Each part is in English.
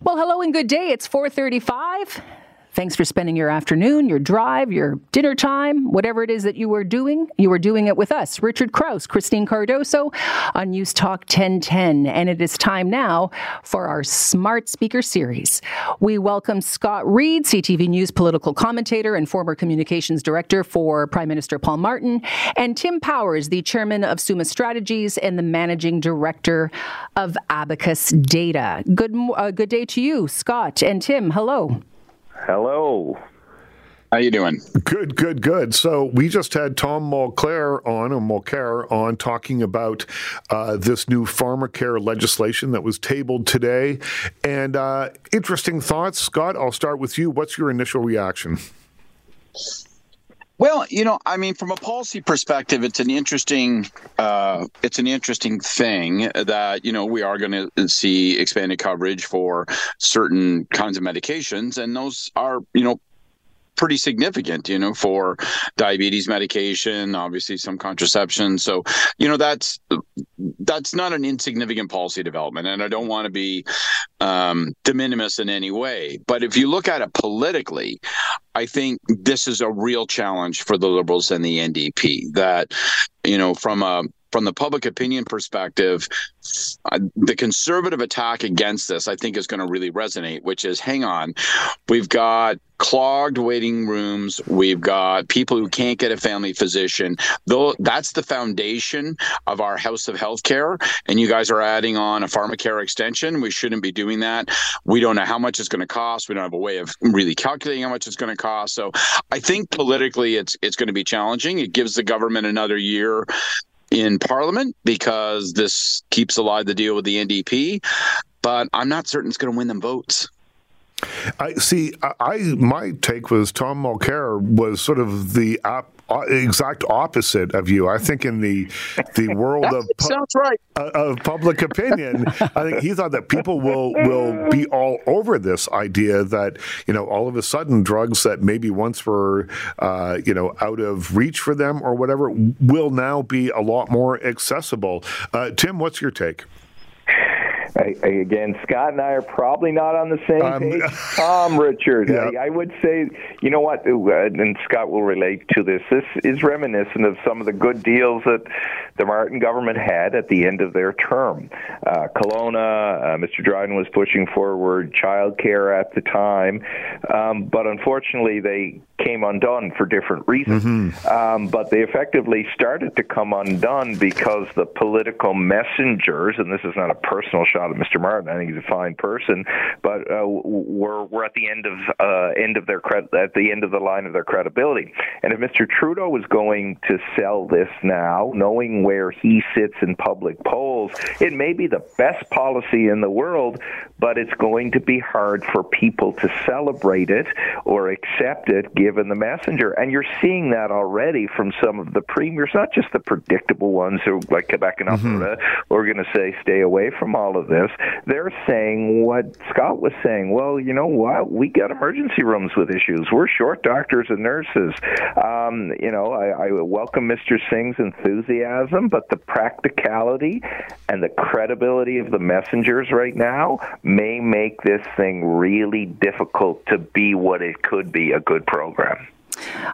Well, hello and good day. It's 435. Thanks for spending your afternoon, your drive, your dinner time, whatever it is that you were doing. You were doing it with us, Richard Crouse, Christine Cardoso on News Talk 1010. And it is time now for our Smart Speaker series. We welcome Scott Reid, CTV News political commentator and former communications director for Prime Minister Paul Martin, and Tim Powers, the chairman of Summa Strategies and the managing director of Abacus Data. Good, uh, good day to you, Scott and Tim. Hello. Hello. How you doing? Good, good, good. So we just had Tom Mulcair on, or Mulcair on, talking about uh, this new pharmacare legislation that was tabled today. And uh, interesting thoughts, Scott. I'll start with you. What's your initial reaction? Well, you know, I mean, from a policy perspective, it's an interesting, uh, it's an interesting thing that you know we are going to see expanded coverage for certain kinds of medications, and those are you know pretty significant, you know, for diabetes medication, obviously some contraception. So, you know, that's that's not an insignificant policy development, and I don't want to be um, de minimis in any way. But if you look at it politically, I think this is a real challenge for the Liberals and the NDP. That you know, from a from the public opinion perspective, the conservative attack against this, I think, is going to really resonate, which is hang on, we've got clogged waiting rooms, we've got people who can't get a family physician. Though that's the foundation of our house of healthcare, and you guys are adding on a pharmacare extension. We shouldn't be doing that. We don't know how much it's going to cost. We don't have a way of really calculating how much it's going to cost. So I think politically it's it's going to be challenging. It gives the government another year in Parliament because this keeps alive the deal with the NDP, but I'm not certain it's going to win them votes. I see. I my take was Tom Mulcair was sort of the op, exact opposite of you. I think in the the world of pu- sounds right uh, of public opinion, I think he thought that people will will be all over this idea that you know all of a sudden drugs that maybe once were uh, you know out of reach for them or whatever will now be a lot more accessible. Uh, Tim, what's your take? I, I, again, Scott and I are probably not on the same um, page. Tom, Richard, yeah. I, I, would say, you know what, uh, and Scott will relate to this. This is reminiscent of some of the good deals that the Martin government had at the end of their term. Uh, Kelowna, uh, Mr. Dryden was pushing forward child care at the time, um, but unfortunately they came undone for different reasons. Mm-hmm. Um, but they effectively started to come undone because the political messengers, and this is not a personal shot at Mr. Martin, I think he's a fine person, but uh, we're, we're at the end of uh, end of their cred- at the end of the line of their credibility. And if Mr. Trudeau was going to sell this now, knowing where he sits in public polls, it may be the best policy in the world, but it's going to be hard for people to celebrate it or accept it given the messenger. And you're seeing that already from some of the premiers, not just the predictable ones who, like Quebec and. Alberta, mm-hmm. are going to say, stay away from all of this. They're saying what Scott was saying. Well, you know what? We got emergency rooms with issues. We're short doctors and nurses. Um, you know, I, I welcome Mr. Singh's enthusiasm but the practicality and the credibility of the messengers right now may make this thing really difficult to be what it could be a good program.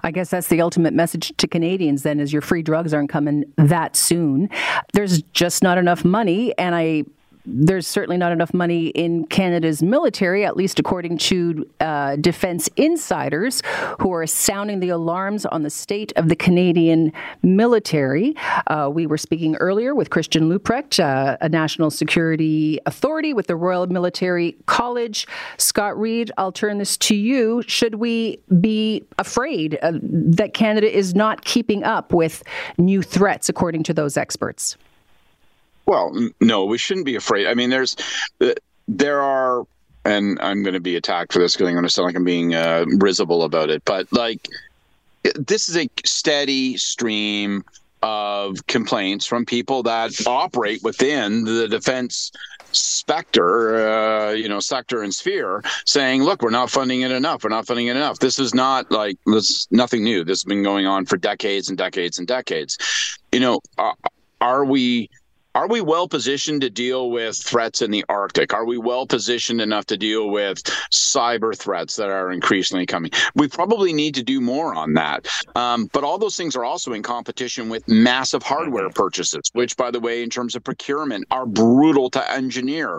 I guess that's the ultimate message to Canadians then is your free drugs aren't coming that soon. There's just not enough money and I there's certainly not enough money in Canada's military, at least according to uh, defense insiders who are sounding the alarms on the state of the Canadian military. Uh, we were speaking earlier with Christian Leuprecht, uh, a national security authority with the Royal Military College. Scott Reid, I'll turn this to you. Should we be afraid uh, that Canada is not keeping up with new threats, according to those experts? Well, no, we shouldn't be afraid. I mean, there's uh, there are, and I'm going to be attacked for this because I'm going to sound like I'm being uh, risible about it, but like this is a steady stream of complaints from people that operate within the defense specter, uh, you know, sector and sphere, saying, "Look, we're not funding it enough. We're not funding it enough." This is not like this. Nothing new. This has been going on for decades and decades and decades. You know, uh, are we are we well positioned to deal with threats in the Arctic? Are we well positioned enough to deal with cyber threats that are increasingly coming? We probably need to do more on that. Um, but all those things are also in competition with massive hardware purchases, which, by the way, in terms of procurement, are brutal to engineer.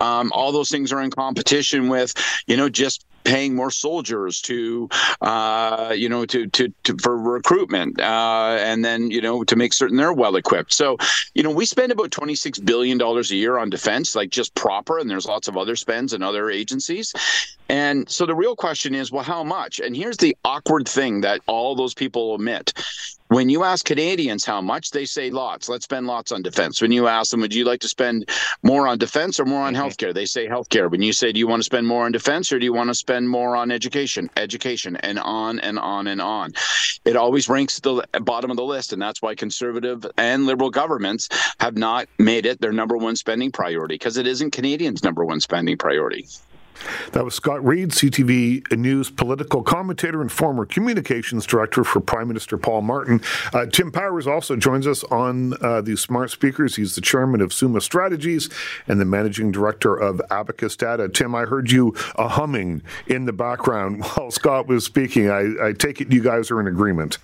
Um, all those things are in competition with, you know, just paying more soldiers to, uh, you know, to, to, to for recruitment, uh, and then you know to make certain they're well equipped. So, you know, we spend about twenty six billion dollars a year on defense, like just proper, and there's lots of other spends and other agencies. And so the real question is, well, how much? And here's the awkward thing that all those people omit. When you ask Canadians how much, they say lots. Let's spend lots on defense. When you ask them, would you like to spend more on defense or more on mm-hmm. healthcare? They say healthcare. When you say, do you want to spend more on defense or do you want to spend more on education? Education, and on and on and on. It always ranks at the bottom of the list, and that's why conservative and liberal governments have not made it their number one spending priority because it isn't Canadians' number one spending priority. That was Scott Reid, CTV News political commentator and former communications director for Prime Minister Paul Martin. Uh, Tim Powers also joins us on uh, the smart speakers. He's the chairman of Summa Strategies and the managing director of Abacus Data. Tim, I heard you uh, humming in the background while Scott was speaking. I, I take it you guys are in agreement.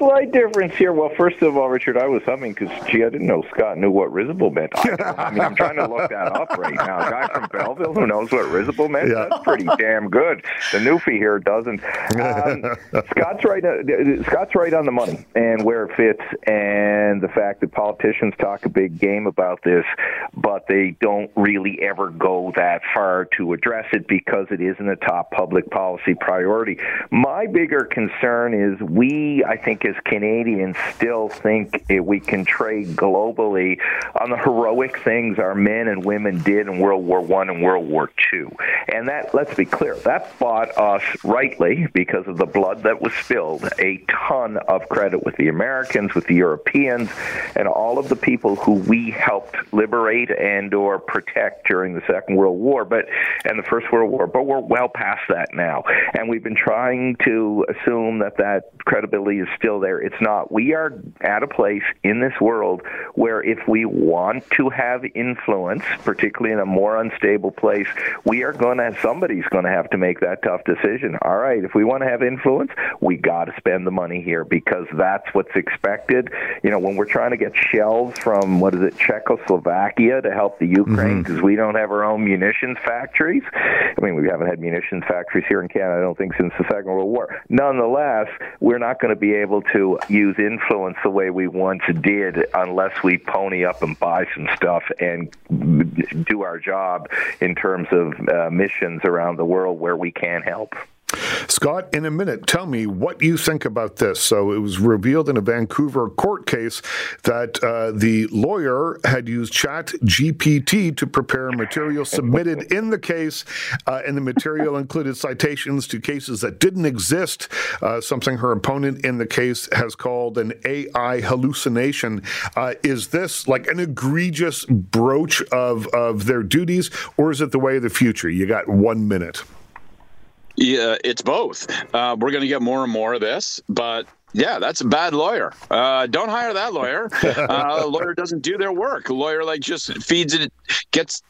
Slight difference here. Well, first of all, Richard, I was humming because, gee, I didn't know Scott knew what risible meant. I, I, mean, I'm trying to look that up right now. A guy from Belleville who knows what risible meant? Yeah. That's pretty damn good. The newfie here doesn't. Um, Scott's right. Uh, Scott's right on the money and where it fits, and the fact that politicians talk a big game about this, but they don't really ever go that far to address it because it isn't a top public policy priority. My bigger concern is we I think, Canadians, still think we can trade globally on the heroic things our men and women did in World War One and World War Two. And that, let's be clear, that bought us rightly because of the blood that was spilled a ton of credit with the Americans, with the Europeans, and all of the people who we helped liberate and or protect during the Second World War, but and the First World War. But we're well past that now, and we've been trying to assume that that credibility is still there. It's not. We are at a place in this world where if we want to have influence, particularly in a more unstable place, we are going to, somebody's going to have to make that tough decision. All right, if we want to have influence, we got to spend the money here because that's what's expected. You know, when we're trying to get shells from, what is it, Czechoslovakia to help the Ukraine because mm-hmm. we don't have our own munitions factories. I mean, we haven't had munitions factories here in Canada, I don't think, since the Second World War. Nonetheless, we're not going to be able to use influence the way we once did unless we pony up and buy some stuff and do our job in terms of uh, missions around the world where we can help. Scott, in a minute, tell me what you think about this. So, it was revealed in a Vancouver court case that uh, the lawyer had used Chat GPT to prepare material submitted in the case, uh, and the material included citations to cases that didn't exist, uh, something her opponent in the case has called an AI hallucination. Uh, is this like an egregious broach of, of their duties, or is it the way of the future? You got one minute. Yeah, it's both. Uh, we're going to get more and more of this, but yeah, that's a bad lawyer. Uh, don't hire that lawyer. Uh, a lawyer doesn't do their work. A lawyer like just feeds it, gets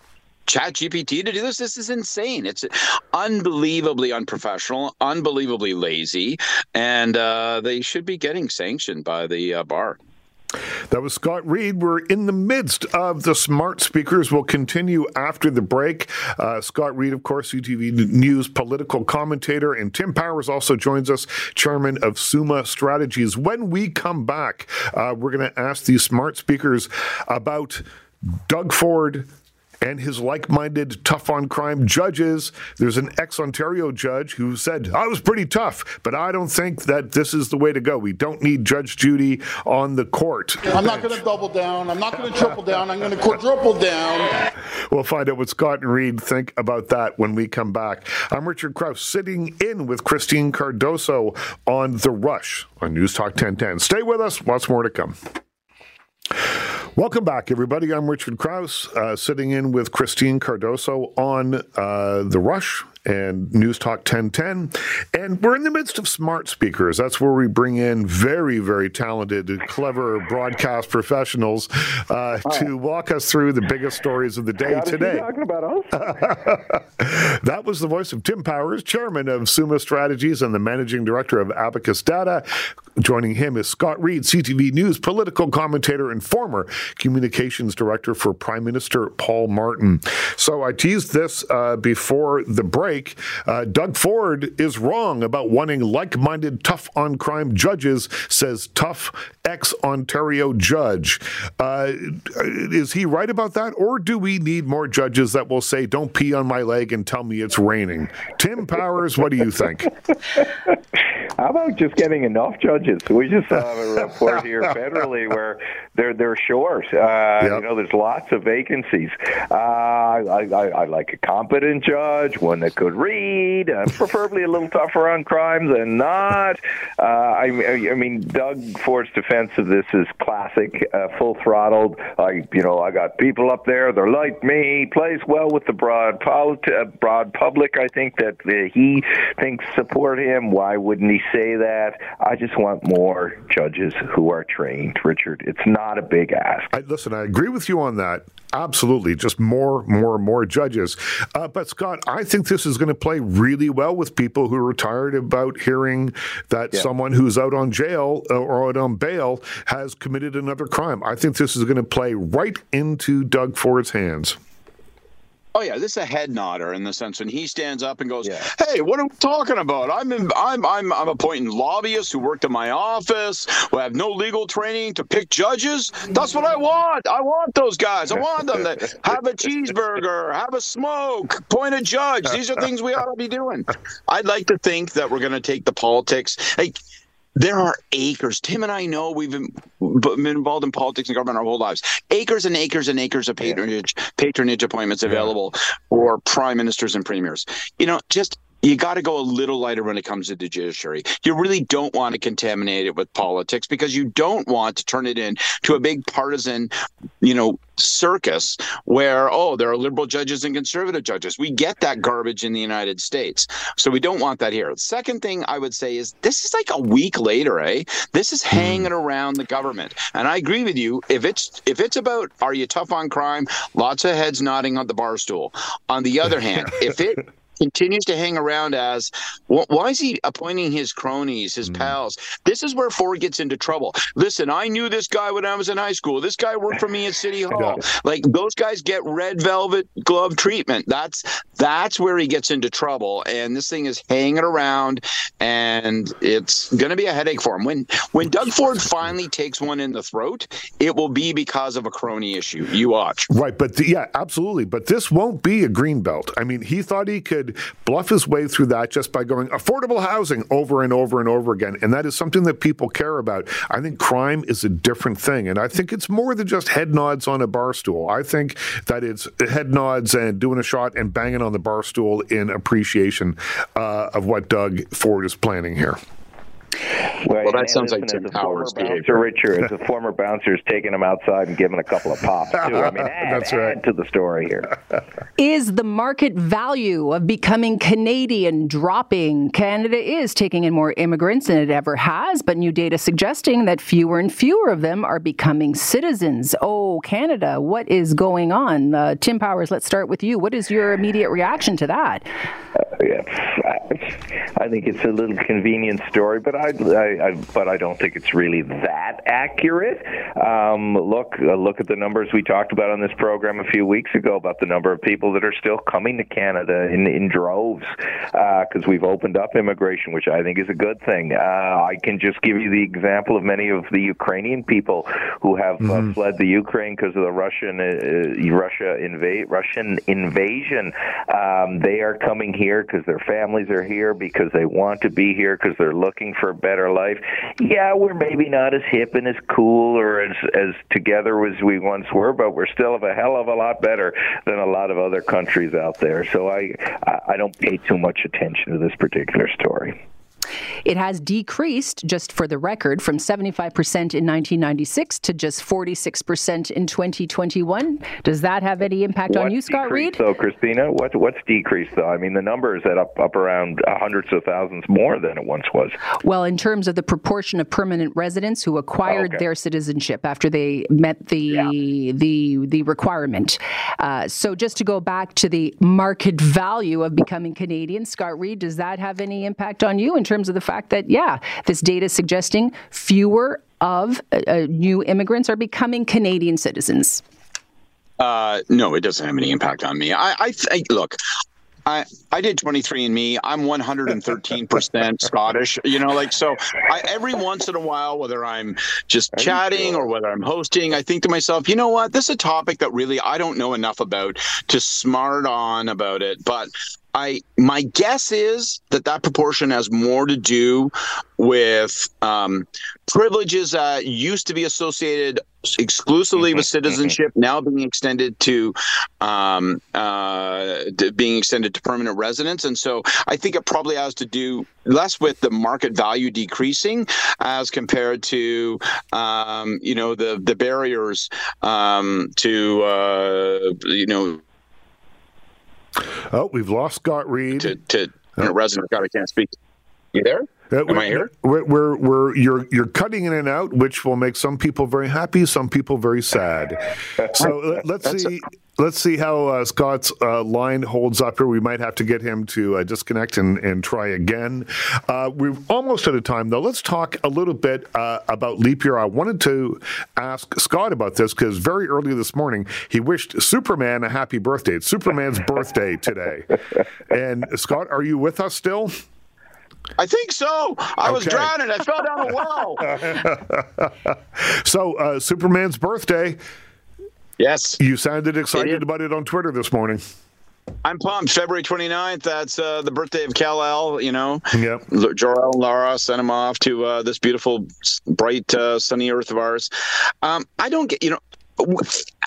chat gpt to do this this is insane it's unbelievably unprofessional unbelievably lazy and uh, they should be getting sanctioned by the uh, bar that was Scott Reid. We're in the midst of the smart speakers. We'll continue after the break. Uh, Scott Reid, of course, CTV News political commentator, and Tim Powers also joins us, chairman of Summa Strategies. When we come back, uh, we're going to ask these smart speakers about Doug Ford, and his like minded tough on crime judges. There's an ex Ontario judge who said, I was pretty tough, but I don't think that this is the way to go. We don't need Judge Judy on the court. I'm not going to double down. I'm not going to triple down. I'm going to quadruple down. We'll find out what Scott and Reid think about that when we come back. I'm Richard Crouse, sitting in with Christine Cardoso on The Rush on News Talk 1010. Stay with us. Lots more to come. Welcome back, everybody. I'm Richard Crouse, uh, sitting in with Christine Cardoso on uh, The Rush and News Talk 1010. And we're in the midst of smart speakers. That's where we bring in very, very talented, clever broadcast professionals uh, to walk us through the biggest stories of the day today. talking about us? that was the voice of Tim Powers, chairman of Summa Strategies and the managing director of Abacus Data. Joining him is Scott Reid, CTV News political commentator and former communications director for Prime Minister Paul Martin. So I teased this uh, before the break. Uh, Doug Ford is wrong about wanting like minded, tough on crime judges, says tough ex Ontario judge. Uh, is he right about that? Or do we need more judges that will say, don't pee on my leg and tell me it's raining? Tim Powers, what do you think? How about just getting enough judges? We just have a report here federally where they're they're short. Uh, yep. You know, there's lots of vacancies. Uh, I, I, I like a competent judge, one that could read, uh, preferably a little tougher on crime than not. Uh, I, I mean, Doug Ford's defense of this is classic, uh, full throttled. I, you know, I got people up there. They're like me. Plays well with the broad polit- uh, broad public. I think that he thinks support him. Why wouldn't he say that? I just want more judges who are trained, Richard. It's not a big ask. I, listen, I agree with you on that. Absolutely. Just more, more, more judges. Uh, but, Scott, I think this is going to play really well with people who are tired about hearing that yeah. someone who's out on jail uh, or out on bail has committed another crime. I think this is going to play right into Doug Ford's hands. Oh yeah, this is a head nodder in the sense when he stands up and goes, yeah. "Hey, what are we talking about? I'm in, I'm I'm I'm appointing lobbyists who worked in my office who have no legal training to pick judges. That's what I want. I want those guys. I want them to have a cheeseburger, have a smoke, point a judge. These are things we ought to be doing. I'd like to think that we're going to take the politics. Like there are acres. Tim and I know we've been, been, involved in politics and government our whole lives. Acres and acres and acres of patronage, patronage appointments available for prime ministers and premiers. You know, just you got to go a little lighter when it comes to the judiciary. You really don't want to contaminate it with politics because you don't want to turn it into a big partisan, you know, circus where oh there are liberal judges and conservative judges. We get that garbage in the United States, so we don't want that here. The second thing I would say is this is like a week later, eh? This is hmm. hanging around the government, and I agree with you. If it's if it's about are you tough on crime, lots of heads nodding on the bar stool. On the other hand, if it continues to hang around as why is he appointing his cronies, his mm. pals? This is where Ford gets into trouble. Listen, I knew this guy when I was in high school. This guy worked for me at City Hall. Like those guys get red velvet glove treatment. That's that's where he gets into trouble. And this thing is hanging around, and it's going to be a headache for him. When when Doug Ford finally takes one in the throat, it will be because of a crony issue. You watch. Right, but the, yeah, absolutely. But this won't be a green belt. I mean, he thought he could bluff his way through that just by going affordable housing over and over and over again. And that is something that people care about. I think crime is a different thing. And I think it's more than just head nods on a bar stool. I think that it's head nods and doing a shot and banging on the bar stool in appreciation uh, of what Doug Ford is planning here. Well, well that sounds like Tim Powers behavior. Richard, as a former bouncer, is taking him outside and giving a couple of pops too. I mean, add, that's right. Add to the story here. Is the market value of becoming Canadian dropping? Canada is taking in more immigrants than it ever has, but new data suggesting that fewer and fewer of them are becoming citizens. Oh, Canada, what is going on? Uh, Tim Powers, let's start with you. What is your immediate reaction to that? Uh, yeah, I think it's a little convenient story, but I, I, I, but I don't think it's really that accurate. Um, look, uh, look at the numbers we talked about on this program a few weeks ago about the number of people that are still coming to Canada in in droves because uh, we've opened up immigration, which I think is a good thing. Uh, I can just give you the example of many of the Ukrainian people who have uh, mm-hmm. fled the Ukraine because of the Russian uh, Russia invade Russian invasion. Um, they are coming here because their families are here because they want to be here because they're looking for a better life. Yeah, we're maybe not as hip and as cool or as as together as we once were, but we're still of a hell of a lot better than a lot of other countries out there. So I I don't pay too much attention to this particular story. It has decreased, just for the record, from 75% in 1996 to just 46% in 2021. Does that have any impact what's on you, Scott Reid? So, Christina, what, what's decreased, though? I mean, the number is at up, up around hundreds of thousands more than it once was. Well, in terms of the proportion of permanent residents who acquired okay. their citizenship after they met the yeah. the the requirement. Uh, so, just to go back to the market value of becoming Canadian, Scott Reid, does that have any impact on you in terms of the fact that, yeah, this data is suggesting fewer of uh, uh, new immigrants are becoming Canadian citizens? Uh, no, it doesn't have any impact on me. I, I, I look. I, I did 23andMe. I'm 113% Scottish, you know, like, so I, every once in a while, whether I'm just chatting or whether I'm hosting, I think to myself, you know what? This is a topic that really I don't know enough about to smart on about it. But I my guess is that that proportion has more to do with um, privileges that used to be associated exclusively with citizenship, now being extended to um, uh, being extended to permanent residence, and so I think it probably has to do less with the market value decreasing as compared to um, you know the the barriers um, to uh, you know Oh, we've lost Scott Reid. To, to oh. resident. God, I can't speak. You there? Uh, Am I here? We're, we're, we're, you're, you're cutting in and out, which will make some people very happy, some people very sad. So let's see. Let's see how uh, Scott's uh, line holds up here. We might have to get him to uh, disconnect and, and try again. Uh, we're almost out of time, though. Let's talk a little bit uh, about leap year. I wanted to ask Scott about this because very early this morning he wished Superman a happy birthday. It's Superman's birthday today. And Scott, are you with us still? I think so. I okay. was drowning. I fell down a well. so, uh, Superman's birthday. Yes. You sounded excited about it on Twitter this morning. I'm pumped. February 29th, that's uh, the birthday of Kal-El, you know. Yep. Jor-El and Lara sent him off to uh, this beautiful, bright, uh, sunny earth of ours. Um, I don't get, you know,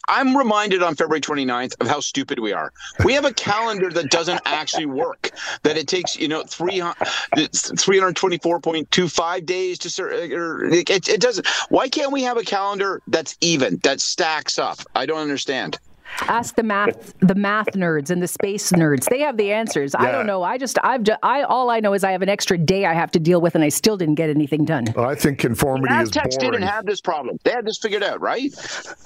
I'm reminded on February 29th of how stupid we are. We have a calendar that doesn't actually work. That it takes, you know, 324.25 days to or er, it, it doesn't. Why can't we have a calendar that's even, that stacks up? I don't understand. Ask the math, the math nerds and the space nerds. They have the answers. Yeah. I don't know. I just, I've, just, I all I know is I have an extra day I have to deal with, and I still didn't get anything done. Well, I think conformity is boring. didn't have this problem. They had this figured out, right?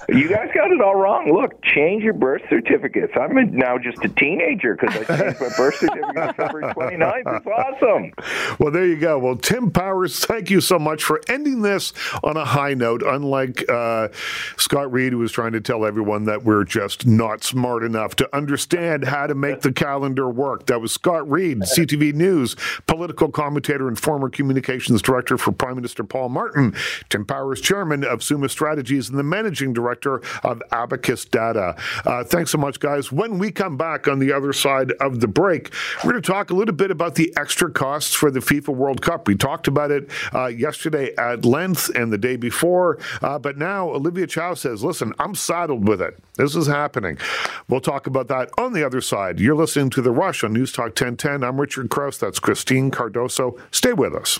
You guys got it all wrong. Look, change your birth certificates. I'm now just a teenager because I changed my birth certificate on February 29th. It's awesome. Well, there you go. Well, Tim Powers, thank you so much for ending this on a high note. Unlike uh, Scott Reid, who was trying to tell everyone that we're just just not smart enough to understand how to make the calendar work. That was Scott Reid, CTV News, political commentator and former communications director for Prime Minister Paul Martin. Tim Powers, chairman of Summa Strategies and the managing director of Abacus Data. Uh, thanks so much, guys. When we come back on the other side of the break, we're going to talk a little bit about the extra costs for the FIFA World Cup. We talked about it uh, yesterday at length and the day before, uh, but now Olivia Chow says, listen, I'm saddled with it. This is happening. We'll talk about that on the other side. You're listening to The Rush on News Talk 1010. I'm Richard Crouse. That's Christine Cardoso. Stay with us.